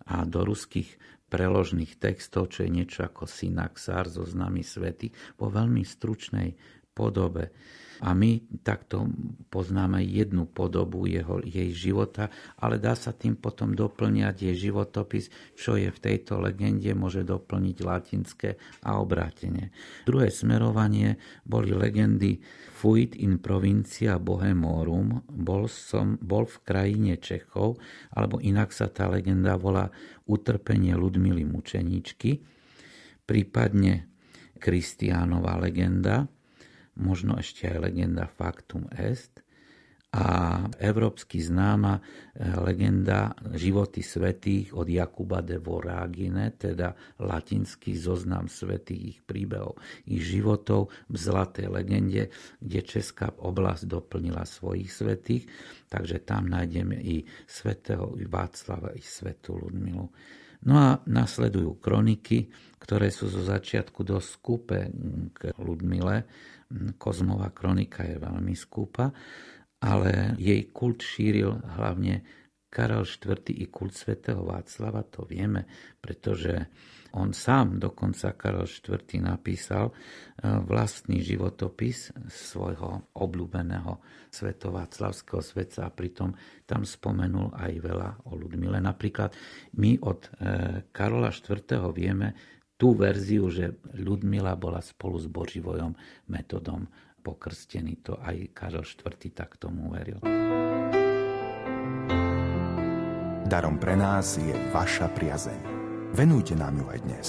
C: a do ruských preložných textov, čo je niečo ako synaxár zo znamy svety, vo veľmi stručnej podobe. A my takto poznáme jednu podobu jeho, jej života, ale dá sa tým potom doplňať jej životopis, čo je v tejto legende, môže doplniť latinské a obrátenie. Druhé smerovanie boli legendy Fuit in provincia Bohemorum, bol, som, bol v krajine Čechov, alebo inak sa tá legenda volá Utrpenie Ludmily mučeníčky, prípadne Kristiánova legenda, možno ešte aj legenda Factum Est a európsky známa eh, legenda Životy svetých od Jakuba de Voragine, teda latinský zoznam svetých ich príbehov, ich životov v zlatej legende, kde Česká oblasť doplnila svojich svetých, takže tam nájdeme i svetého Václava, i svetú Ludmilu. No a nasledujú kroniky, ktoré sú zo začiatku dosť skúpe k Ludmile, Kozmová kronika je veľmi skúpa, ale jej kult šíril hlavne Karol IV. i kult svätého Václava, to vieme, pretože on sám, dokonca Karol IV. napísal e, vlastný životopis svojho obľúbeného svetováclavského svetca a pritom tam spomenul aj veľa o Ludmile. Napríklad my od e, Karola IV. vieme tú verziu, že Ludmila bola spolu s Boživojom metodom pokrstený. To aj Karol IV. tak tomu veril.
D: Darom pre nás je vaša priazeň. Venujte nám ju aj dnes.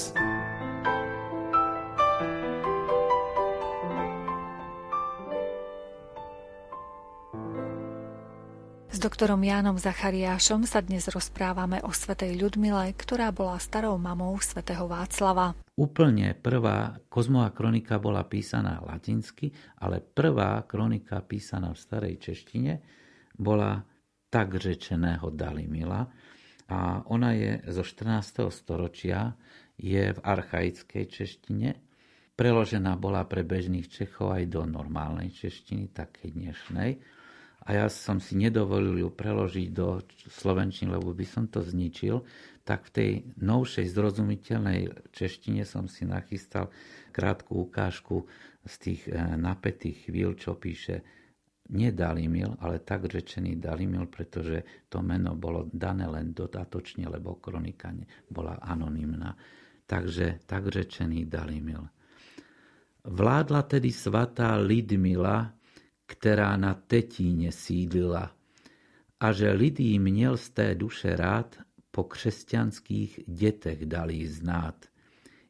B: S doktorom Jánom Zachariášom sa dnes rozprávame o svetej Ľudmile, ktorá bola starou mamou svätého Václava.
C: Úplne prvá kozmová kronika bola písaná latinsky, ale prvá kronika písaná v starej češtine bola tak řečeného Dalimila, a ona je zo 14. storočia, je v archaickej češtine, preložená bola pre bežných Čechov aj do normálnej češtiny, takej dnešnej. A ja som si nedovolil ju preložiť do slovenčiny, lebo by som to zničil. Tak v tej novšej zrozumiteľnej češtine som si nachystal krátku ukážku z tých eh, napätých chvíľ, čo píše nie Dalimil, ale tak rečený Dalimil, pretože to meno bolo dané len dodatočne, lebo kronika bola anonymná. Takže tak rečený Dalimil. Vládla tedy svatá Lidmila, ktorá na Tetíne sídlila. A že lidí měl z té duše rád, po křesťanských dětech dali znát.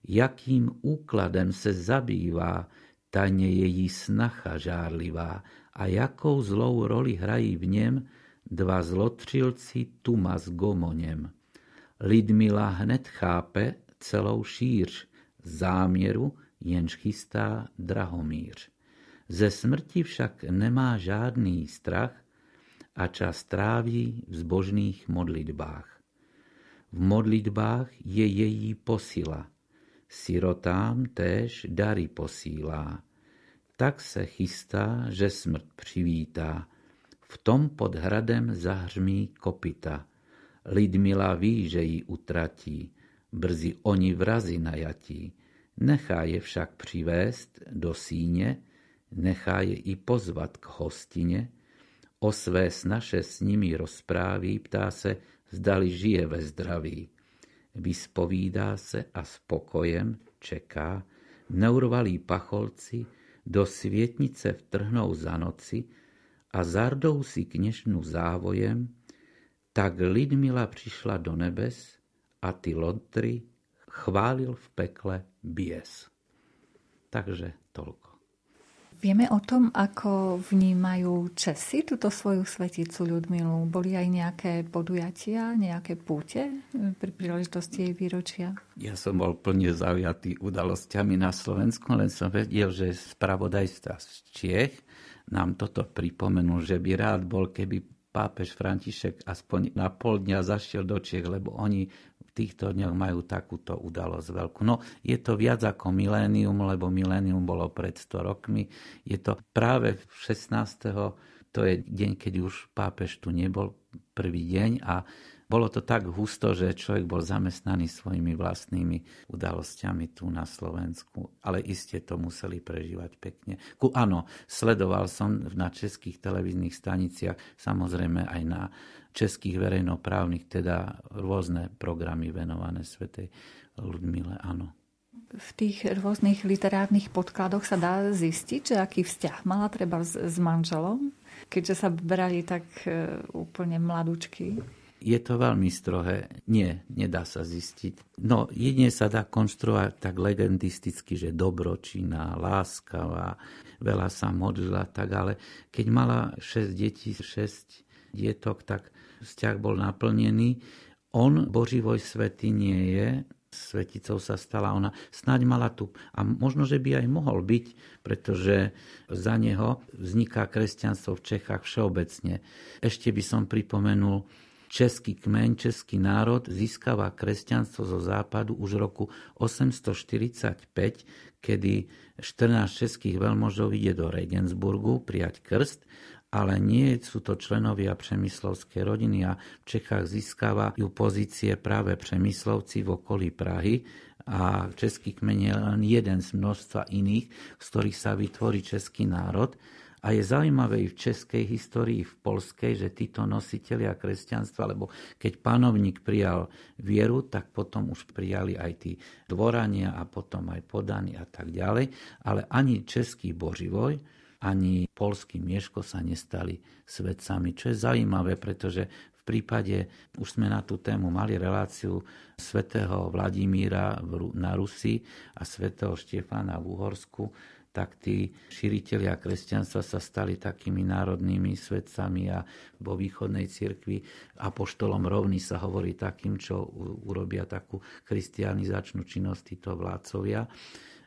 C: Jakým úkladem se zabývá, tajne její snacha žárlivá, a jakou zlou roli hrají v něm dva zlotřilci Tuma s Gomoněm. Lidmila hned chápe celou šíř záměru, jenž chystá Drahomíř. Ze smrti však nemá žádný strach a čas tráví v zbožných modlitbách. V modlitbách je její posila, sirotám též dary posílá tak se chystá, že smrt přivítá. V tom pod hradem zahřmí kopita. Lidmila ví, že ji utratí, brzy oni vrazi najatí. Nechá je však přivést do síně, nechá je i pozvat k hostině, o své snaše s nimi rozpráví, ptá se, zdali žije ve zdraví. Vyspovídá se a spokojem čeká, neurvalí pacholci, do svietnice vtrhnou za noci a zardou si knežnú závojem, tak Lidmila prišla do nebes a ty lotry chválil v pekle bies. Takže toľko.
B: Vieme o tom, ako vnímajú Česi túto svoju sveticu Ľudmilu? Boli aj nejaké podujatia, nejaké púte pri príležitosti jej výročia?
C: Ja som bol plne zaujatý udalosťami na Slovensku, len som vedel, že spravodajstva z Čiech nám toto pripomenul, že by rád bol, keby pápež František aspoň na pol dňa zašiel do Čiech, lebo oni týchto dňoch majú takúto udalosť veľkú. No, je to viac ako milénium, lebo milénium bolo pred 100 rokmi. Je to práve 16. To je deň, keď už pápež tu nebol prvý deň a bolo to tak husto, že človek bol zamestnaný svojimi vlastnými udalosťami tu na Slovensku, ale iste to museli prežívať pekne. Ku, áno, sledoval som na českých televíznych staniciach, samozrejme aj na českých verejnoprávnych, teda rôzne programy venované Svetej Ludmile, áno.
B: V tých rôznych literárnych podkladoch sa dá zistiť, že aký vzťah mala treba s, s manželom, keďže sa brali tak e, úplne mladúčky.
C: Je to veľmi strohé. Nie, nedá sa zistiť. No, jedine sa dá konštruovať tak legendisticky, že dobročinná, láskavá, veľa sa modlila, tak ale keď mala 6 detí, 6 dietok, tak vzťah bol naplnený. On, Boživoj svety, nie je, sveticou sa stala ona. Snaď mala tu, a možno, že by aj mohol byť, pretože za neho vzniká kresťanstvo v Čechách všeobecne. Ešte by som pripomenul Český kmeň, český národ získava kresťanstvo zo západu už v roku 845, kedy 14 českých veľmožov ide do Regensburgu prijať krst ale nie sú to členovia Přemyslovskej rodiny a v Čechách získavajú pozície práve Přemyslovci v okolí Prahy a český kmeň je len jeden z množstva iných, z ktorých sa vytvorí český národ. A je zaujímavé v českej histórii, v polskej, že títo nositelia kresťanstva, lebo keď panovník prijal vieru, tak potom už prijali aj tí dvorania a potom aj podani a tak ďalej. Ale ani český boživoj, ani polský Mieško sa nestali svetcami, čo je zaujímavé, pretože v prípade, už sme na tú tému mali reláciu svätého Vladimíra na Rusi a svätého Štefána v Uhorsku, tak tí širiteľia kresťanstva sa stali takými národnými svetcami a vo východnej cirkvi apoštolom rovný sa hovorí takým, čo urobia takú kristianizačnú činnosť títo vládcovia.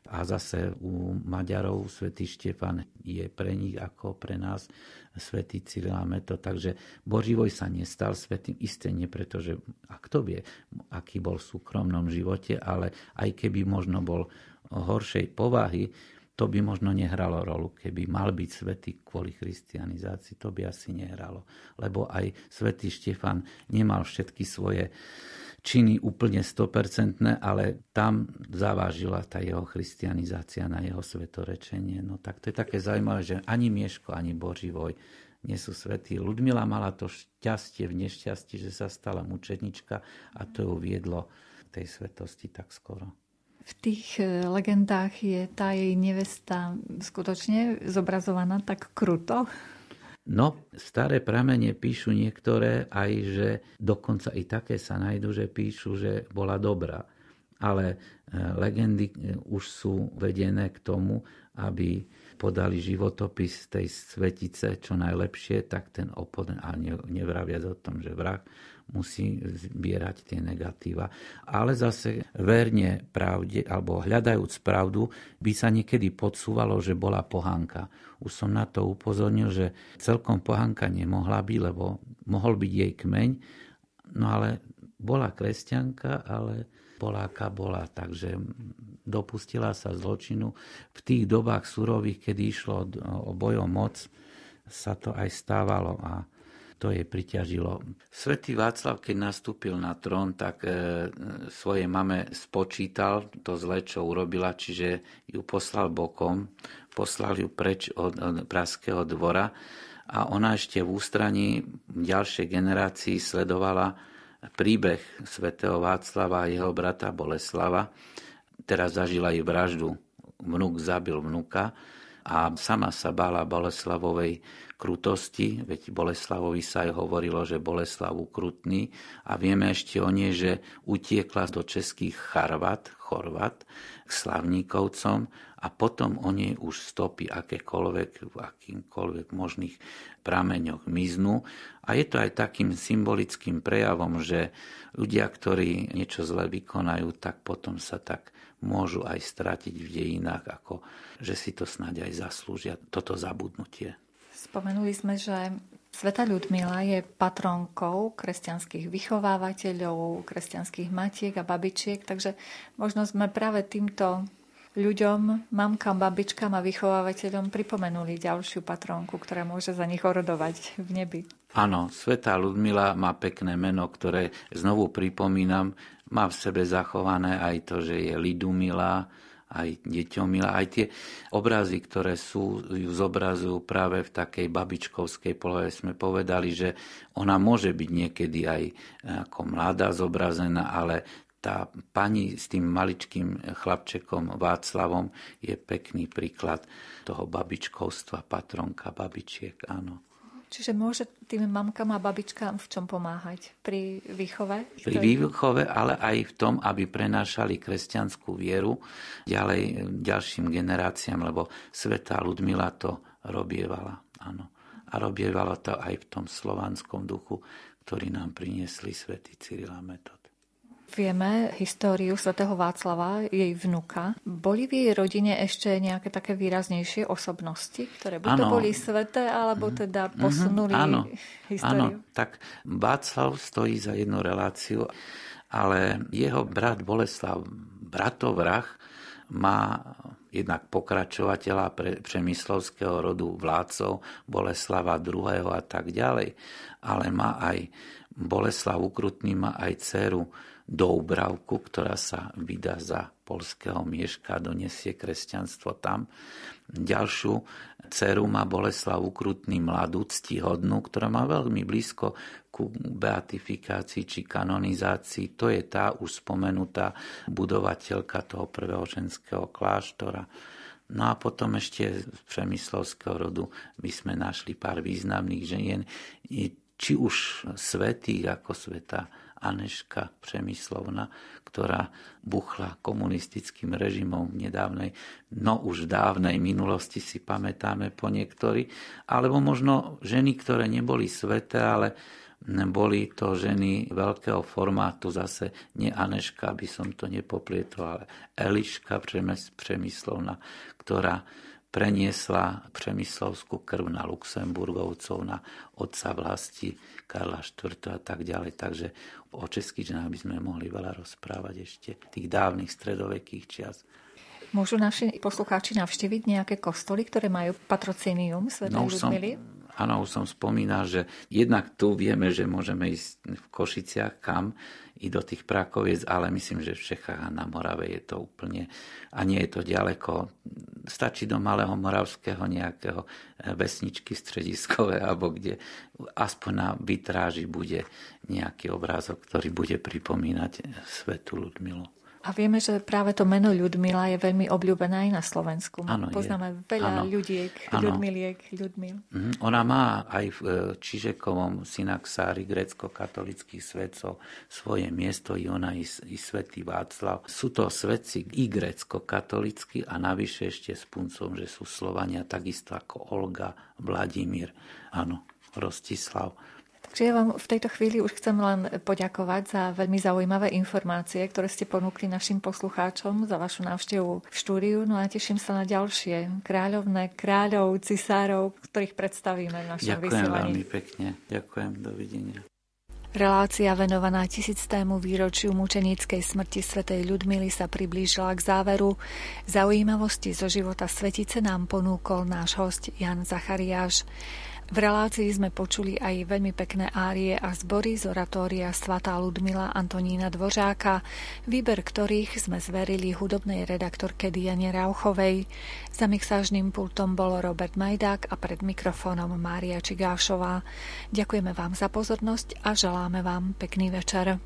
C: A zase u Maďarov svätý Štefan je pre nich ako pre nás svätý Cyril a Meto. Takže Boživoj sa nestal svetým, isté nie pretože, a kto vie, aký bol v súkromnom živote, ale aj keby možno bol horšej povahy, to by možno nehralo rolu, keby mal byť svetý kvôli christianizácii, to by asi nehralo. Lebo aj svätý Štefan nemal všetky svoje činy úplne 100%, ale tam zavážila tá jeho christianizácia na jeho svetorečenie. No tak to je také zaujímavé, že ani Mieško, ani Boživoj nie sú svetí. Ludmila mala to šťastie v nešťastí, že sa stala mučednička a to ju viedlo tej svetosti tak skoro.
B: V tých e, legendách je tá jej nevesta skutočne zobrazovaná tak kruto?
C: No, staré pramene píšu niektoré aj, že dokonca i také sa najdu, že píšu, že bola dobrá. Ale e, legendy e, už sú vedené k tomu, aby podali životopis tej svetice čo najlepšie, tak ten oponent, a nevraviac o tom, že vrah musí zbierať tie negatíva. Ale zase verne pravde, alebo hľadajúc pravdu, by sa niekedy podsúvalo, že bola pohanka. Už som na to upozornil, že celkom pohanka nemohla byť, lebo mohol byť jej kmeň, no ale bola kresťanka, ale aká bola, takže dopustila sa zločinu. V tých dobách surových, kedy išlo o bojom moc, sa to aj stávalo a to jej priťažilo. Svetý Václav, keď nastúpil na trón, tak e, svojej mame spočítal to zle, čo urobila, čiže ju poslal bokom, poslal ju preč od, od Praského dvora a ona ešte v ústraní ďalšej generácii sledovala príbeh svätého Václava a jeho brata Boleslava. Teraz zažila i vraždu. Vnúk zabil vnuka a sama sa bála Boleslavovej krutosti, veď Boleslavovi sa aj hovorilo, že Boleslav ukrutný a vieme ešte o nej, že utiekla do českých Charvat, Chorvat, k slavníkovcom a potom o nej už stopy akékoľvek, v akýmkoľvek možných prameňoch miznú. A je to aj takým symbolickým prejavom, že ľudia, ktorí niečo zle vykonajú, tak potom sa tak môžu aj stratiť v dejinách, ako že si to snáď aj zaslúžia, toto zabudnutie.
B: Spomenuli sme, že Sveta Ľudmila je patronkou kresťanských vychovávateľov, kresťanských matiek a babičiek, takže možno sme práve týmto ľuďom, mamkám, babičkám a vychovávateľom pripomenuli ďalšiu patronku, ktorá môže za nich orodovať v nebi.
C: Áno, Sveta Ludmila má pekné meno, ktoré znovu pripomínam, má v sebe zachované aj to, že je Lidumila, aj deťom milá. Aj tie obrazy, ktoré sú, ju zobrazujú práve v takej babičkovskej polohe, sme povedali, že ona môže byť niekedy aj ako mladá zobrazená, ale tá pani s tým maličkým chlapčekom Václavom je pekný príklad toho babičkovstva, patronka babičiek, áno.
B: Čiže môže tým mamkám a babičkám v čom pomáhať? Pri výchove?
C: Pri výchove, ale aj v tom, aby prenášali kresťanskú vieru ďalej ďalším generáciám, lebo sveta Ludmila to robievala. Áno. A robievala to aj v tom slovanskom duchu, ktorý nám priniesli svätý Cyril a Metod.
B: Vieme históriu svätého Václava, jej vnuka. Boli v jej rodine ešte nejaké také výraznejšie osobnosti, ktoré buď to boli sveté, alebo mhm. teda mhm. posunuli mm-hmm. áno, históriu?
C: Áno, tak Václav stojí za jednu reláciu, ale jeho brat Boleslav, bratovrach, má jednak pokračovateľa pre, přemyslovského rodu vládcov Boleslava II. a tak ďalej, ale má aj Boleslav Ukrutný má aj dceru Doubravku, ktorá sa vydá za polského mieška a donesie kresťanstvo tam. Ďalšiu dceru má Boleslav Ukrutný mladú, ctihodnú, ktorá má veľmi blízko ku beatifikácii či kanonizácii. To je tá už spomenutá budovateľka toho prvého ženského kláštora. No a potom ešte z Přemyslovského rodu by sme našli pár významných žien, či už svetých ako sveta Aneška Přemyslovna, ktorá buchla komunistickým režimom v nedávnej, no už v dávnej minulosti si pamätáme po niektorí, alebo možno ženy, ktoré neboli sveté, ale boli to ženy veľkého formátu, zase nie Aneška, aby som to nepoplietol, ale Eliška Přemyslovna, ktorá preniesla Přemyslovskú krv na Luxemburgovcov, na otca vlasti Karla IV. a tak ďalej. Takže o českých ženách by sme mohli veľa rozprávať ešte tých dávnych stredovekých čias.
B: Môžu naši poslucháči navštíviť nejaké kostoly, ktoré majú patrocínium Sv. no, Ľudmily?
C: Áno, už som spomínal, že jednak tu vieme, že môžeme ísť v Košiciach kam, i do tých Prakoviec, ale myslím, že v Čechách a na Morave je to úplne, a nie je to ďaleko. Stačí do Malého Moravského nejakého eh, vesničky strediskové, alebo kde aspoň na vitráži bude nejaký obrázok, ktorý bude pripomínať svetu Ludmilu.
B: A vieme, že práve to meno Ľudmila je veľmi obľúbené aj na Slovensku. Ano, Poznáme je. veľa ano. ľudiek, ano. Ľudmiliek, Ľudmil.
C: Mm, ona má aj v e, Čižekovom synaxári grecko-katolických svetcov svoje miesto, i ona, i, i svätý Václav. Sú to svetci i grecko-katolickí a navyše ešte s puncom, že sú Slovania takisto ako Olga, Vladimír, áno, Rostislav.
B: Čiže ja vám v tejto chvíli už chcem len poďakovať za veľmi zaujímavé informácie, ktoré ste ponúkli našim poslucháčom za vašu návštevu v štúdiu. No a teším sa na ďalšie kráľovné, kráľov, cisárov, ktorých predstavíme v našom
C: Ďakujem
B: vysielaní.
C: veľmi pekne. Ďakujem. Dovidenia.
B: Relácia venovaná tisíctému výročiu mučeníckej smrti svätej Ľudmily sa priblížila k záveru. Zaujímavosti zo života svetice nám ponúkol náš host Jan Zachariáš. V relácii sme počuli aj veľmi pekné árie a zbory z oratória svatá Ludmila Antonína Dvořáka, výber ktorých sme zverili hudobnej redaktorke Diane Rauchovej. Za mixážnym pultom bol Robert Majdák a pred mikrofónom Mária Čigášová. Ďakujeme vám za pozornosť a želáme vám pekný večer.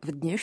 E: V dnešnej